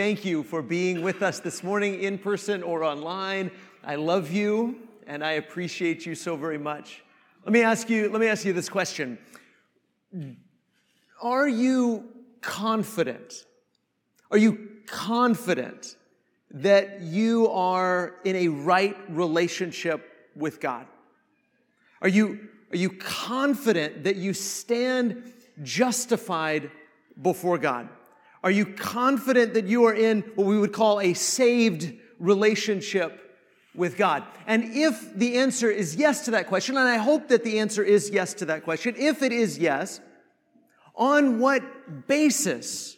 thank you for being with us this morning in person or online. I love you and I appreciate you so very much. Let me ask you, let me ask you this question. Are you confident? Are you confident that you are in a right relationship with God? Are you, are you confident that you stand justified before God? Are you confident that you are in what we would call a saved relationship with God? And if the answer is yes to that question, and I hope that the answer is yes to that question, if it is yes, on what basis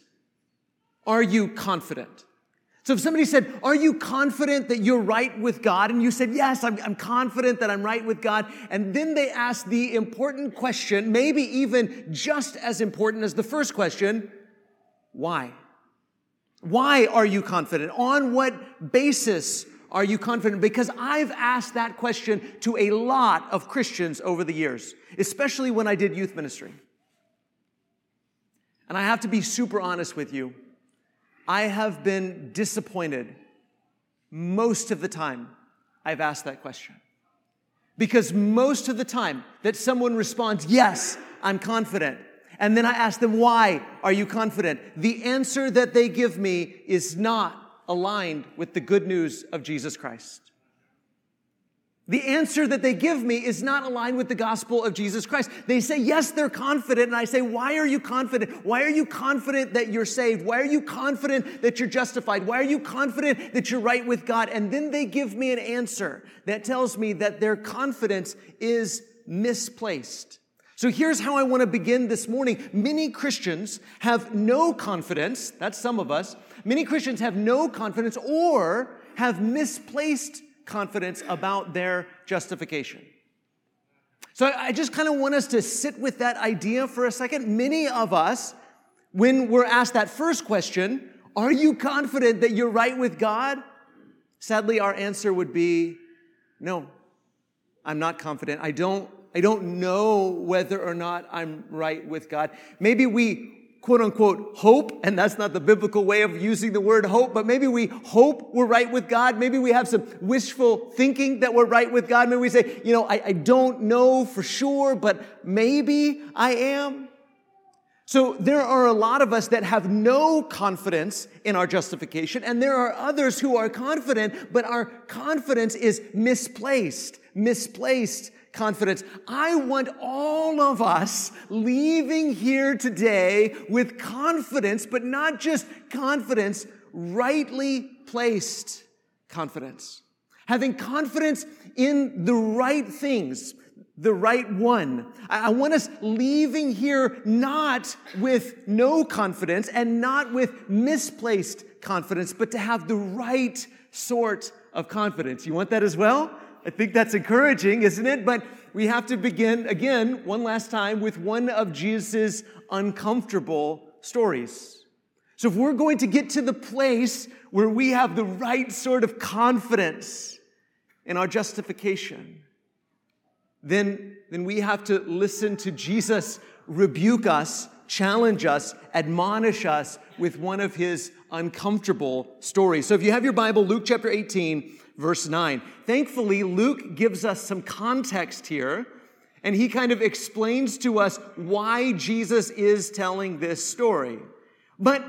are you confident? So if somebody said, Are you confident that you're right with God? And you said, Yes, I'm, I'm, confident that I'm right with God. And then they ask the important question, maybe even just as important as the first question why? Why are you confident? On what basis are you confident? Because I've asked that question to a lot of Christians over the years, especially when I did youth ministry. And I have to be super honest with you. I have been disappointed most of the time I've asked that question. Because most of the time that someone responds, Yes, I'm confident, and then I ask them, Why are you confident? The answer that they give me is not aligned with the good news of Jesus Christ. The answer that they give me is not aligned with the gospel of Jesus Christ. They say, yes, they're confident. And I say, why are you confident? Why are you confident that you're saved? Why are you confident that you're justified? Why are you confident that you're right with God? And then they give me an answer that tells me that their confidence is misplaced. So here's how I want to begin this morning. Many Christians have no confidence, that's some of us. Many Christians have no confidence or have misplaced confidence about their justification. So I just kind of want us to sit with that idea for a second. Many of us, when we're asked that first question, are you confident that you're right with God? Sadly, our answer would be no, I'm not confident. I don't, I don't know whether or not I'm right with God. Maybe we quote unquote hope, and that's not the biblical way of using the word hope, but maybe we hope we're right with God. Maybe we have some wishful thinking that we're right with God. Maybe we say, you know, I, I don't know for sure, but maybe I am. So there are a lot of us that have no confidence in our justification, and there are others who are confident, but our confidence is misplaced, misplaced confidence. I want all of us leaving here today with confidence, but not just confidence, rightly placed confidence. Having confidence in the right things, the right one. I want us leaving here not with no confidence and not with misplaced confidence, but to have the right sort of confidence. You want that as well? I think that's encouraging, isn't it? But we have to begin again, one last time, with one of Jesus' uncomfortable stories. So, if we're going to get to the place where we have the right sort of confidence in our justification, then, then we have to listen to Jesus rebuke us, challenge us, admonish us with one of his uncomfortable stories. So, if you have your Bible, Luke chapter 18, verse 9. Thankfully, Luke gives us some context here, and he kind of explains to us why Jesus is telling this story. But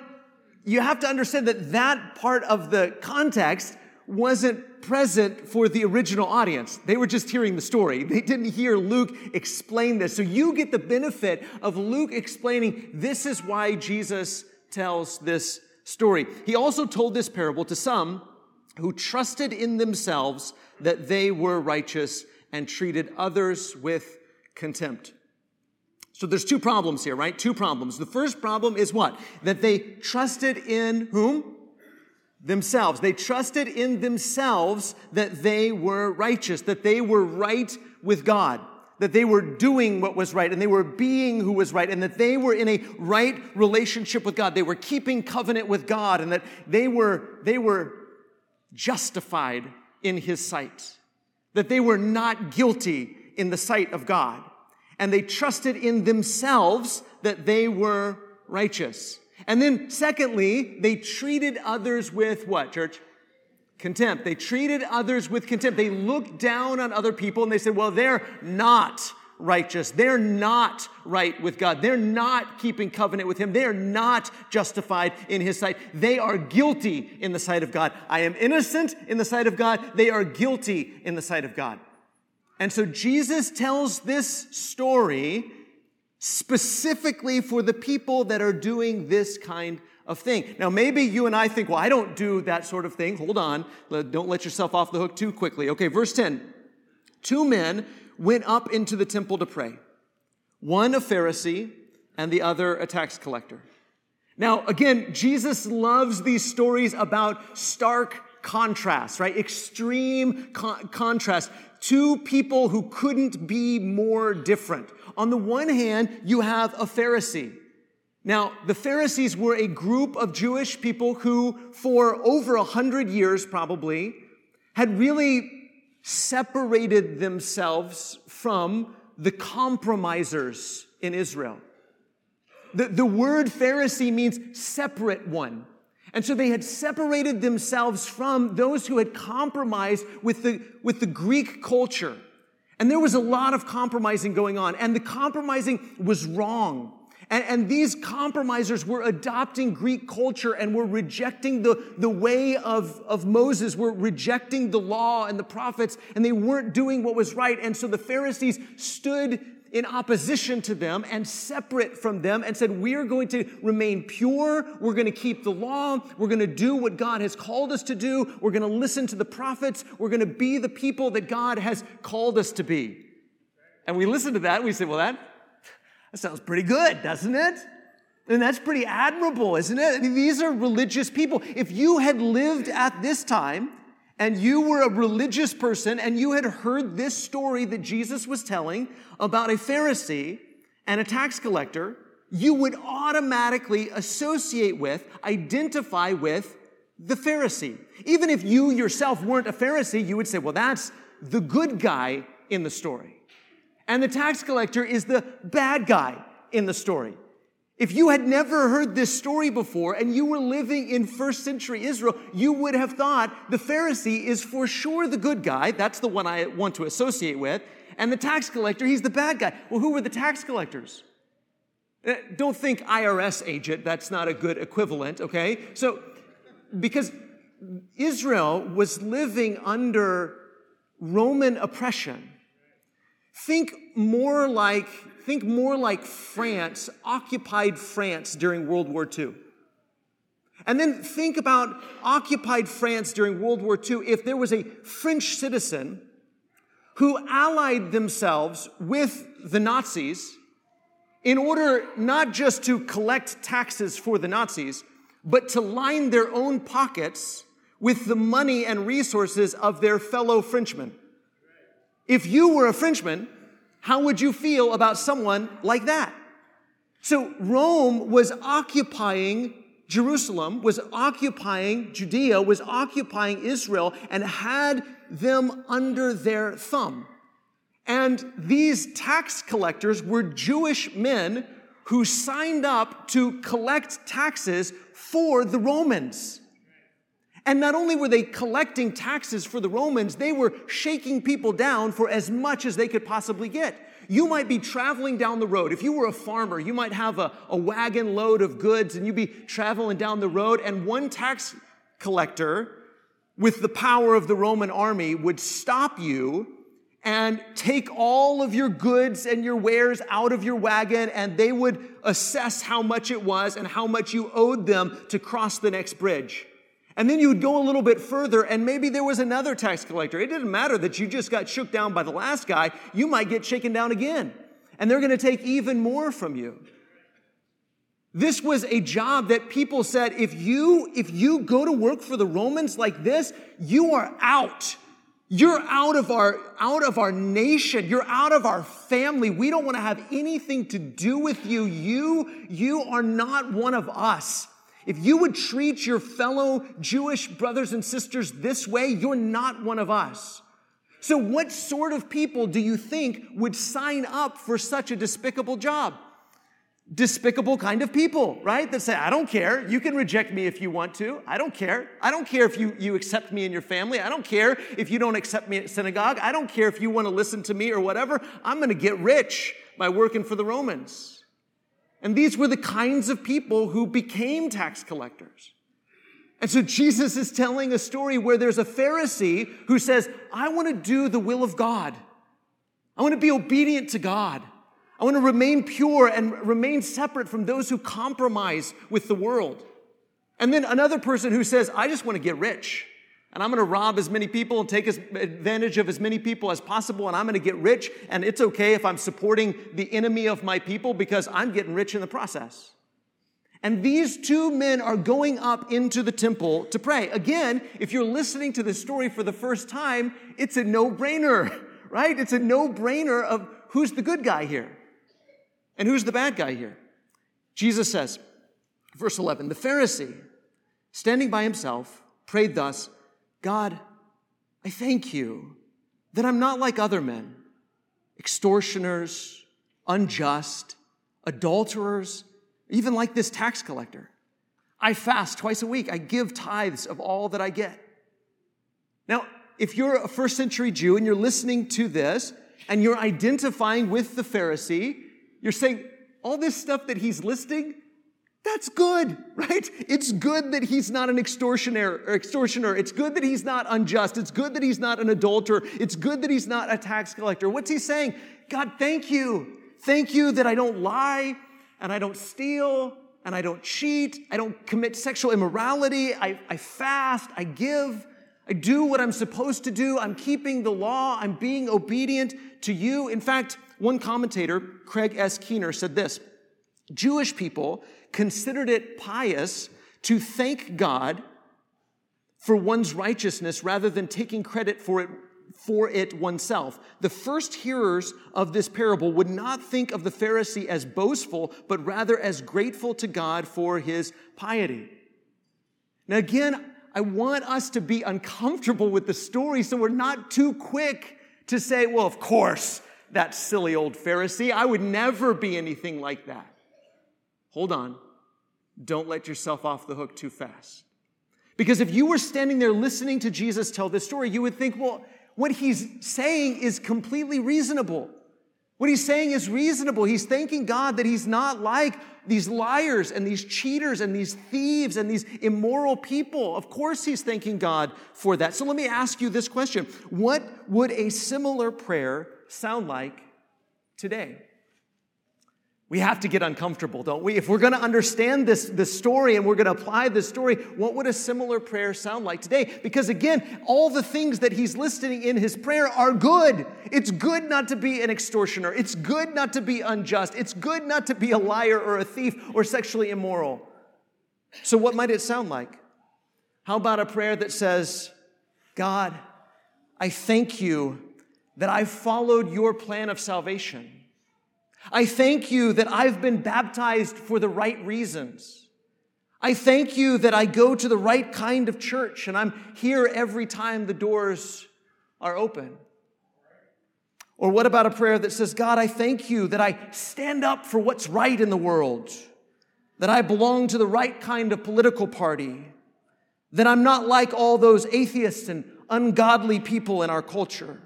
you have to understand that that part of the context wasn't present for the original audience. They were just hearing the story. They didn't hear Luke explain this. So you get the benefit of Luke explaining this is why Jesus tells this story. He also told this parable to some who trusted in themselves that they were righteous and treated others with contempt. So there's two problems here, right? Two problems. The first problem is what? That they trusted in whom? Themselves. They trusted in themselves that they were righteous, that they were right with God, that they were doing what was right, and they were being who was right, and that they were in a right relationship with God. They were keeping covenant with God, and that they were, they were justified in his sight, that they were not guilty in the sight of God, and they trusted in themselves that they were righteous. And then, secondly, they treated others with what, church? Contempt. They treated others with contempt. They looked down on other people and they said, well, they're not righteous. They're not right with God. They're not keeping covenant with Him. They are not justified in His sight. They are guilty in the sight of God. I am innocent in the sight of God. They are guilty in the sight of God. And so Jesus tells this story specifically for the people that are doing this kind of thing. Now, maybe you and I think, well, I don't do that sort of thing. Hold on. Don't let yourself off the hook too quickly. Okay, verse 10. Two men went up into the temple to pray. One a Pharisee and the other a tax collector. Now, again, Jesus loves these stories about stark contrast, right? Extreme con- contrast. Two people who couldn't be more different. On the one hand, you have a Pharisee. Now, the Pharisees were a group of Jewish people who, for over a hundred years probably, had really separated themselves from the compromisers in Israel. The, the word Pharisee means separate one. And so they had separated themselves from those who had compromised with the, with the Greek culture. And there was a lot of compromising going on, and the compromising was wrong. And, and, these compromisers were adopting Greek culture and were rejecting the, the way of, of Moses, were rejecting the law and the prophets, and they weren't doing what was right. And so the Pharisees stood in opposition to them and separate from them and said, We're going to remain pure. We're going to keep the law. We're going to do what God has called us to do. We're going to listen to the prophets. We're going to be the people that God has called us to be. And we listen to that we say, Well, that, that sounds pretty good, doesn't it? And that's pretty admirable, isn't it? I mean, these are religious people. If you had lived at this time, and you were a religious person and you had heard this story that Jesus was telling about a Pharisee and a tax collector, you would automatically associate with, identify with the Pharisee. Even if you yourself weren't a Pharisee, you would say, well, that's the good guy in the story. And the tax collector is the bad guy in the story. If you had never heard this story before and you were living in first century Israel, you would have thought the Pharisee is for sure the good guy. That's the one I want to associate with. And the tax collector, he's the bad guy. Well, who were the tax collectors? Uh, don't think IRS agent. That's not a good equivalent, okay? So, because Israel was living under Roman oppression, think more like think more like France, occupied France during World War II. And then think about occupied France during World War II if there was a French citizen who allied themselves with the Nazis in order not just to collect taxes for the Nazis, but to line their own pockets with the money and resources of their fellow Frenchmen. If you were a Frenchman, how would you feel about someone like that? So Rome was occupying Jerusalem, was occupying Judea, was occupying Israel, and had them under their thumb. And these tax collectors were Jewish men who signed up to collect taxes for the Romans. And not only were they collecting taxes for the Romans, they were shaking people down for as much as they could possibly get. You might be traveling down the road. If you were a farmer, you might have a, a wagon load of goods and you'd be traveling down the road, and one tax collector with the power of the Roman army would stop you and take all of your goods and your wares out of your wagon, and they would assess how much it was and how much you owed them to cross the next bridge. And then you would go a little bit further, and maybe there was another tax collector. It didn't matter that you just got shook down by the last guy, you might get shaken down again. And they're going to take even more from you. This was a job that people said if you if you go to work for the Romans like this, you are out. You're out of our out of our nation. You're out of our family. We don't want to have anything to do with you. You you are not one of us. If you would treat your fellow Jewish brothers and sisters this way, you're not one of us. So, what sort of people do you think would sign up for such a despicable job? despicable kind of people, right? That say, I don't care. You can reject me if you want to. I don't care. I don't care if you, you accept me in your family. I don't care if you don't accept me at synagogue. I don't care if you want to listen to me or whatever. I'm going to get rich by working for the Romans. And these were the kinds of people who became tax collectors. And so Jesus is telling a story where there's a Pharisee who says, I want to do the will of God. I want to be obedient to God. I want to remain pure and remain separate from those who compromise with the world. And then another person who says, I just want to get rich. And I'm going to rob as many people and take advantage of as many people as possible. And I'm going to get rich. And it's okay if I'm supporting the enemy of my people because I'm getting rich in the process. And these two men are going up into the temple to pray. Again, if you're listening to this story for the first time, it's a no brainer, right? It's a no brainer of who's the good guy here. And who's the bad guy here? Jesus says, verse 11, the Pharisee, standing by himself, prayed thus God, I thank you that I'm not like other men, extortioners, unjust, adulterers, even like this tax collector. I fast twice a week. I give tithes of all that I get. Now, if you're a first century Jew and you're listening to this and you're identifying with the Pharisee, you're saying, all this stuff that he's listing, that's good, right? It's good that he's not an extortioner, extortioner. It's good that he's not unjust. It's good that he's not an adulterer. It's good that he's not a tax collector. What's he saying? God, thank you. Thank you that I don't lie and I don't steal and I don't cheat. I don't commit sexual immorality. I, I fast. I give. I do what I'm supposed to do. I'm keeping the law. I'm being obedient to you. In fact, one commentator, Craig S. Keener, said this Jewish people considered it pious to thank God for one's righteousness rather than taking credit for it for it oneself. The first hearers of this parable would not think of the Pharisee as boastful, but rather as grateful to God for his piety. Now, again, I want us to be uncomfortable with the story so we're not too quick to say, well, of course, that silly old Pharisee. I would never be anything like that. Hold on. Don't let yourself off the hook too fast. Because if you were standing there listening to Jesus tell this story, you would think, well, what he's saying is completely reasonable. What he's saying is reasonable. He's thanking God that he's not like these liars and these cheaters and these thieves and these immoral people. Of course, he's thanking God for that. So let me ask you this question What would a similar prayer sound like today? We have to get uncomfortable, don't we? If we're going to understand this, this story and we're going to apply this story, what would a similar prayer sound like today? Because again, all the things that he's listing in his prayer are good. It's good not to be an extortioner. It's good not to be unjust. It's good not to be a liar or a thief or sexually immoral. So, what might it sound like? How about a prayer that says, God, I thank you that I followed your plan of salvation. I thank you that I've been baptized for the right reasons. I thank you that I go to the right kind of church and I'm here every time the doors are open. Or what about a prayer that says, God, I thank you that I stand up for what's right in the world, that I belong to the right kind of political party, that I'm not like all those atheists and ungodly people in our culture.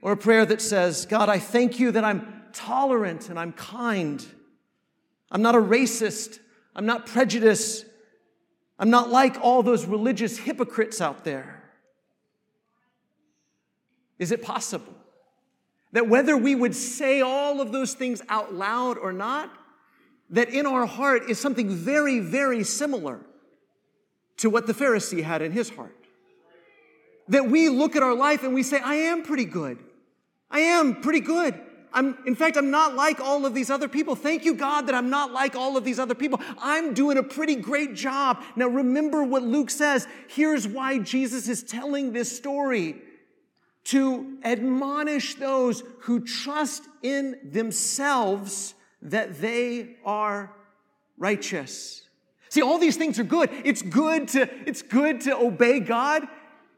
Or a prayer that says, God, I thank you that I'm tolerant and I'm kind. I'm not a racist. I'm not prejudiced. I'm not like all those religious hypocrites out there. Is it possible that whether we would say all of those things out loud or not, that in our heart is something very, very similar to what the Pharisee had in his heart? That we look at our life and we say, I am pretty good. I am pretty good. I'm, in fact, I'm not like all of these other people. Thank you, God, that I'm not like all of these other people. I'm doing a pretty great job. Now, remember what Luke says. Here's why Jesus is telling this story to admonish those who trust in themselves that they are righteous. See, all these things are good. It's good to, it's good to obey God.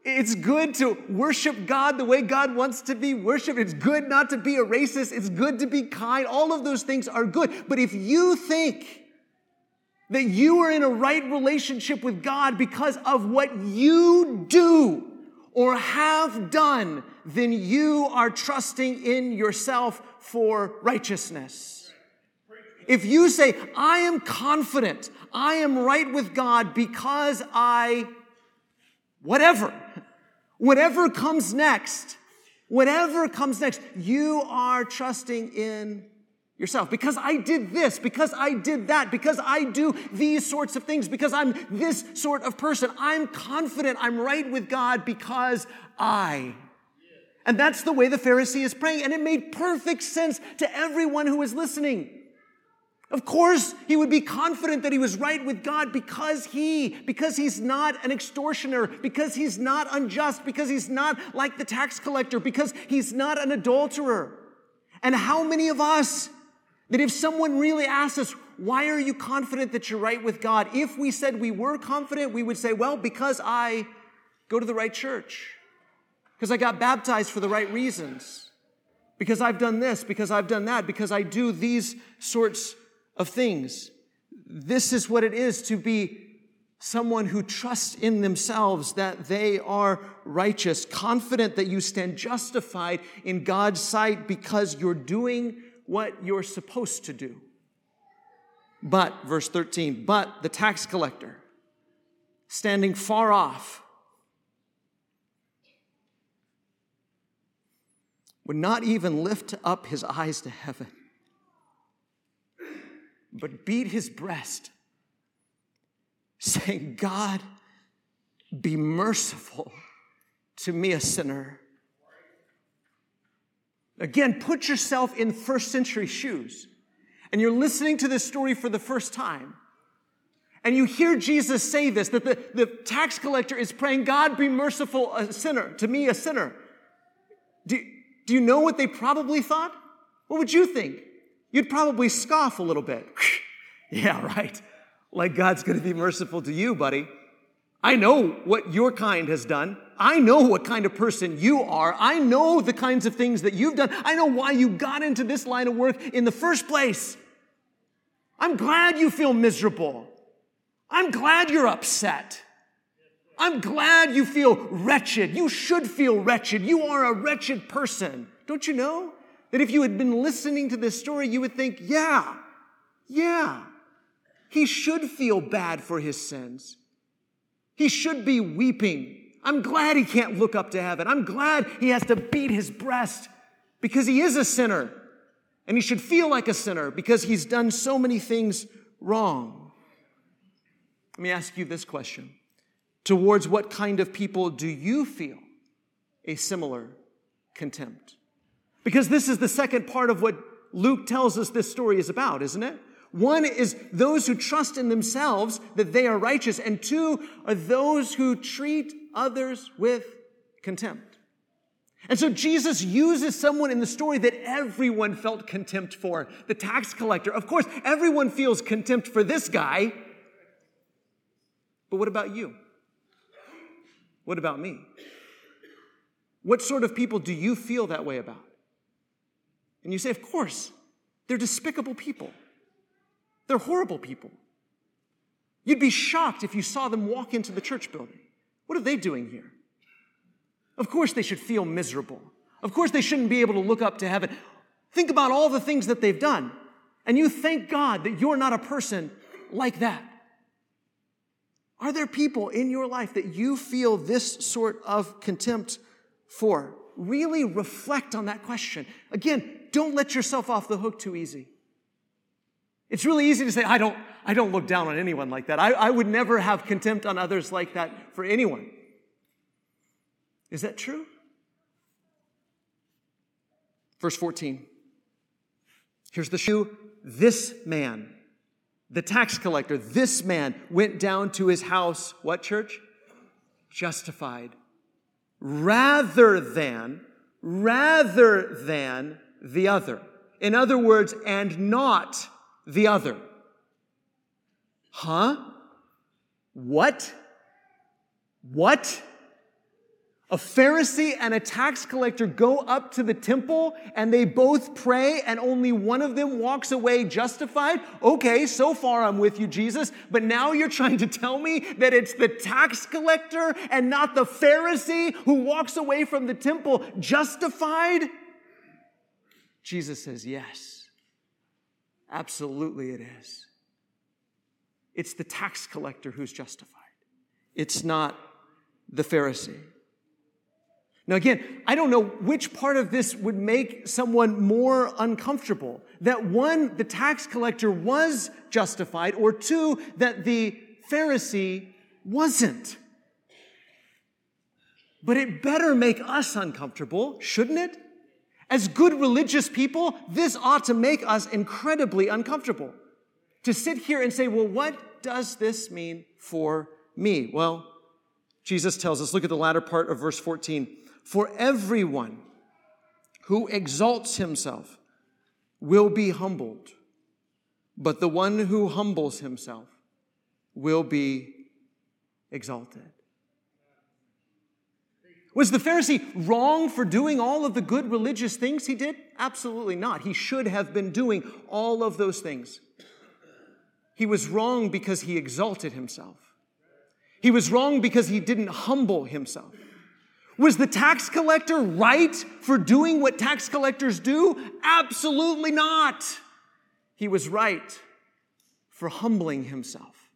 It's good to worship God the way God wants to be worshiped. It's good not to be a racist. It's good to be kind. All of those things are good. But if you think that you are in a right relationship with God because of what you do or have done, then you are trusting in yourself for righteousness. If you say, I am confident, I am right with God because I, whatever, whatever comes next, whatever comes next, you are trusting in yourself. Because I did this, because I did that, because I do these sorts of things, because I'm this sort of person, I'm confident I'm right with God because I. And that's the way the Pharisee is praying. And it made perfect sense to everyone who was listening. Of course, he would be confident that he was right with God because he, because he's not an extortioner, because he's not unjust, because he's not like the tax collector, because he's not an adulterer. And how many of us that if someone really asked us, why are you confident that you're right with God? If we said we were confident, we would say, well, because I go to the right church, because I got baptized for the right reasons, because I've done this, because I've done that, because I do these sorts of things. This is what it is to be someone who trusts in themselves that they are righteous, confident that you stand justified in God's sight because you're doing what you're supposed to do. But, verse 13, but the tax collector, standing far off, would not even lift up his eyes to heaven but beat his breast, saying, God, be merciful to me, a sinner. Again, put yourself in first century shoes, and you're listening to this story for the first time. And you hear Jesus say this that the, the tax collector is praying, God, be merciful, a sinner, to me, a sinner. Do, do you know what they probably thought? What would you think? You'd probably scoff a little bit. yeah, right. Like God's going to be merciful to you, buddy. I know what your kind has done. I know what kind of person you are. I know the kinds of things that you've done. I know why you got into this line of work in the first place. I'm glad you feel miserable. I'm glad you're upset. I'm glad you feel wretched. You should feel wretched. You are a wretched person. Don't you know? That if you had been listening to this story, you would think, yeah, yeah, he should feel bad for his sins. He should be weeping. I'm glad he can't look up to heaven. I'm glad he has to beat his breast because he is a sinner. And he should feel like a sinner because he's done so many things wrong. Let me ask you this question Towards what kind of people do you feel a similar contempt? Because this is the second part of what Luke tells us this story is about, isn't it? One is those who trust in themselves that they are righteous, and two are those who treat others with contempt. And so Jesus uses someone in the story that everyone felt contempt for the tax collector. Of course, everyone feels contempt for this guy. But what about you? What about me? What sort of people do you feel that way about? And you say, Of course, they're despicable people. They're horrible people. You'd be shocked if you saw them walk into the church building. What are they doing here? Of course, they should feel miserable. Of course, they shouldn't be able to look up to heaven. Think about all the things that they've done. And you thank God that you're not a person like that. Are there people in your life that you feel this sort of contempt for? Really reflect on that question. Again, don't let yourself off the hook too easy. It's really easy to say, I don't, I don't look down on anyone like that. I, I would never have contempt on others like that for anyone. Is that true? Verse 14. Here's the shoe. This man, the tax collector, this man went down to his house, what church? Justified. Rather than, rather than the other. In other words, and not the other. Huh? What? What? A Pharisee and a tax collector go up to the temple and they both pray, and only one of them walks away justified. Okay, so far I'm with you, Jesus, but now you're trying to tell me that it's the tax collector and not the Pharisee who walks away from the temple justified? Jesus says, Yes, absolutely it is. It's the tax collector who's justified, it's not the Pharisee. Now, again, I don't know which part of this would make someone more uncomfortable. That one, the tax collector was justified, or two, that the Pharisee wasn't. But it better make us uncomfortable, shouldn't it? As good religious people, this ought to make us incredibly uncomfortable. To sit here and say, well, what does this mean for me? Well, Jesus tells us, look at the latter part of verse 14. For everyone who exalts himself will be humbled, but the one who humbles himself will be exalted. Was the Pharisee wrong for doing all of the good religious things he did? Absolutely not. He should have been doing all of those things. He was wrong because he exalted himself. He was wrong because he didn't humble himself. Was the tax collector right for doing what tax collectors do? Absolutely not. He was right for humbling himself.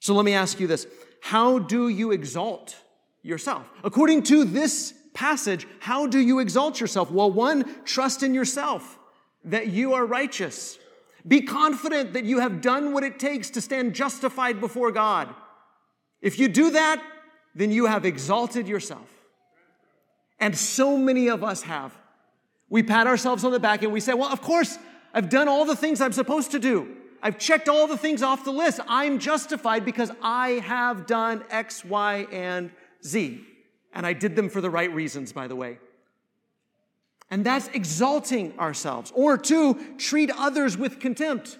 So let me ask you this How do you exalt yourself? According to this passage, how do you exalt yourself? Well, one, trust in yourself that you are righteous. Be confident that you have done what it takes to stand justified before God. If you do that, then you have exalted yourself. And so many of us have. We pat ourselves on the back and we say, Well, of course, I've done all the things I'm supposed to do. I've checked all the things off the list. I'm justified because I have done X, Y, and Z. And I did them for the right reasons, by the way. And that's exalting ourselves. Or two, treat others with contempt.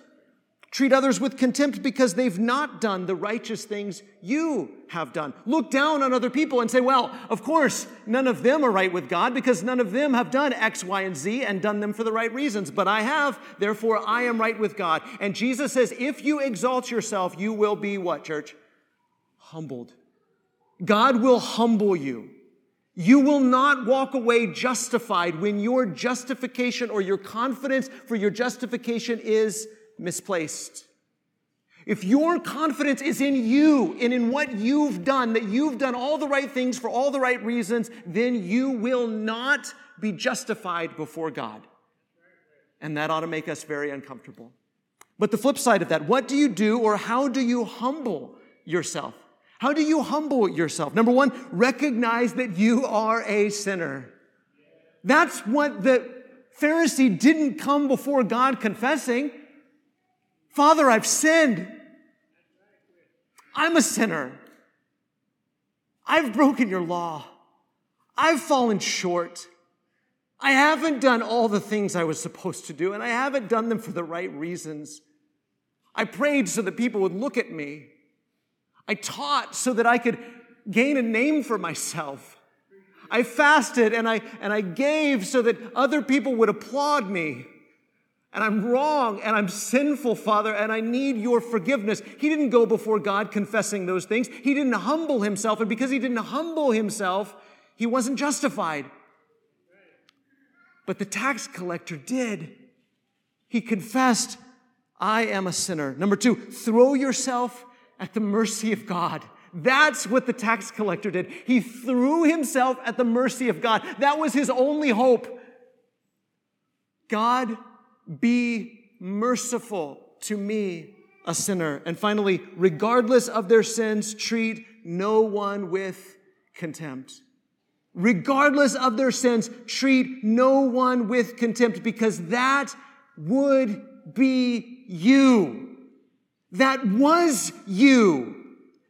Treat others with contempt because they've not done the righteous things you have done. Look down on other people and say, well, of course, none of them are right with God because none of them have done X, Y, and Z and done them for the right reasons. But I have, therefore I am right with God. And Jesus says, if you exalt yourself, you will be what, church? Humbled. God will humble you. You will not walk away justified when your justification or your confidence for your justification is misplaced. If your confidence is in you and in what you've done, that you've done all the right things for all the right reasons, then you will not be justified before God. And that ought to make us very uncomfortable. But the flip side of that, what do you do or how do you humble yourself? How do you humble yourself? Number one, recognize that you are a sinner. That's what the Pharisee didn't come before God confessing. Father, I've sinned. I'm a sinner. I've broken your law. I've fallen short. I haven't done all the things I was supposed to do, and I haven't done them for the right reasons. I prayed so that people would look at me. I taught so that I could gain a name for myself. I fasted and I, and I gave so that other people would applaud me and I'm wrong and I'm sinful, Father, and I need your forgiveness. He didn't go before God confessing those things. He didn't humble himself, and because he didn't humble himself, he wasn't justified. But the tax collector did. He confessed, I am a sinner. Number two, throw yourself at the mercy of God. That's what the tax collector did. He threw himself at the mercy of God. That was his only hope. God be merciful to me, a sinner. And finally, regardless of their sins, treat no one with contempt. Regardless of their sins, treat no one with contempt because that would be you. That was you.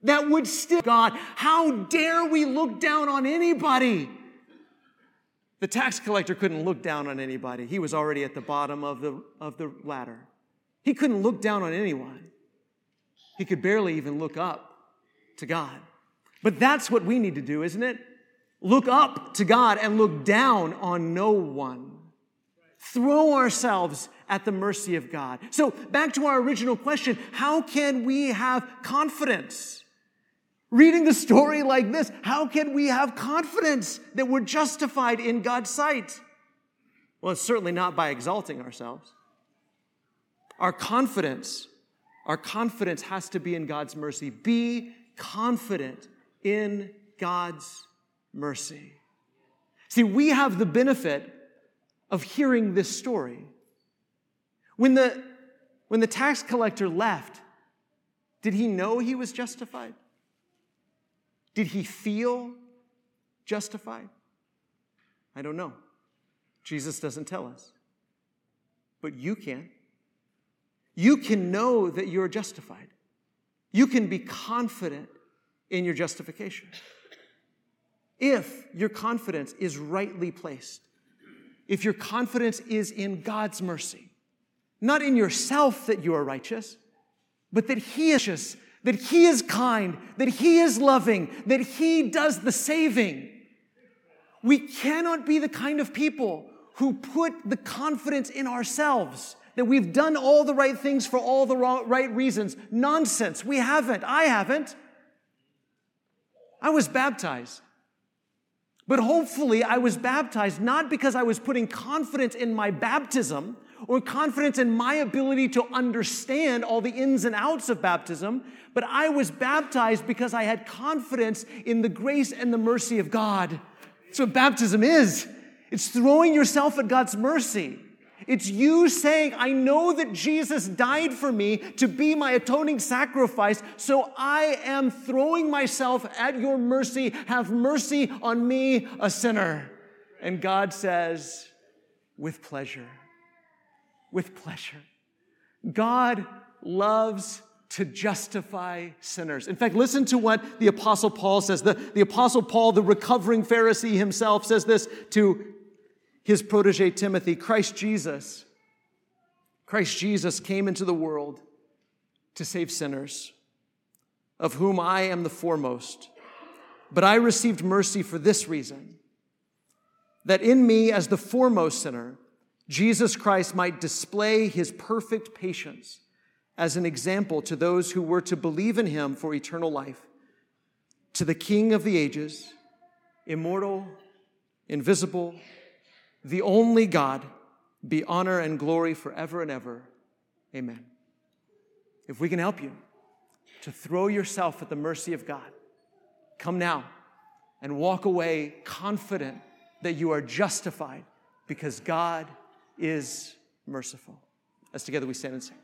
That would still God. How dare we look down on anybody? The tax collector couldn't look down on anybody. He was already at the bottom of the, of the ladder. He couldn't look down on anyone. He could barely even look up to God. But that's what we need to do, isn't it? look up to God and look down on no one. Throw ourselves at the mercy of God. So, back to our original question how can we have confidence? Reading the story like this, how can we have confidence that we're justified in God's sight? Well, it's certainly not by exalting ourselves. Our confidence, our confidence has to be in God's mercy. Be confident in God's mercy. See, we have the benefit of hearing this story. When the, when the tax collector left, did he know he was justified? Did he feel justified? I don't know. Jesus doesn't tell us. But you can. You can know that you're justified. You can be confident in your justification. If your confidence is rightly placed, if your confidence is in God's mercy, not in yourself that you are righteous, but that He is righteous, that He is kind, that He is loving, that He does the saving. We cannot be the kind of people who put the confidence in ourselves that we've done all the right things for all the right reasons. Nonsense. We haven't. I haven't. I was baptized. But hopefully, I was baptized not because I was putting confidence in my baptism or confidence in my ability to understand all the ins and outs of baptism, but I was baptized because I had confidence in the grace and the mercy of God. That's what baptism is. It's throwing yourself at God's mercy. It's you saying, I know that Jesus died for me to be my atoning sacrifice, so I am throwing myself at your mercy. Have mercy on me, a sinner. And God says, with pleasure. With pleasure. God loves to justify sinners. In fact, listen to what the Apostle Paul says. The, the Apostle Paul, the recovering Pharisee himself, says this to his protege Timothy, Christ Jesus. Christ Jesus came into the world to save sinners, of whom I am the foremost. But I received mercy for this reason that in me, as the foremost sinner, Jesus Christ might display his perfect patience as an example to those who were to believe in him for eternal life. To the King of the ages, immortal, invisible, the only God, be honor and glory forever and ever. Amen. If we can help you to throw yourself at the mercy of God, come now and walk away confident that you are justified because God is merciful. As together we stand and sing.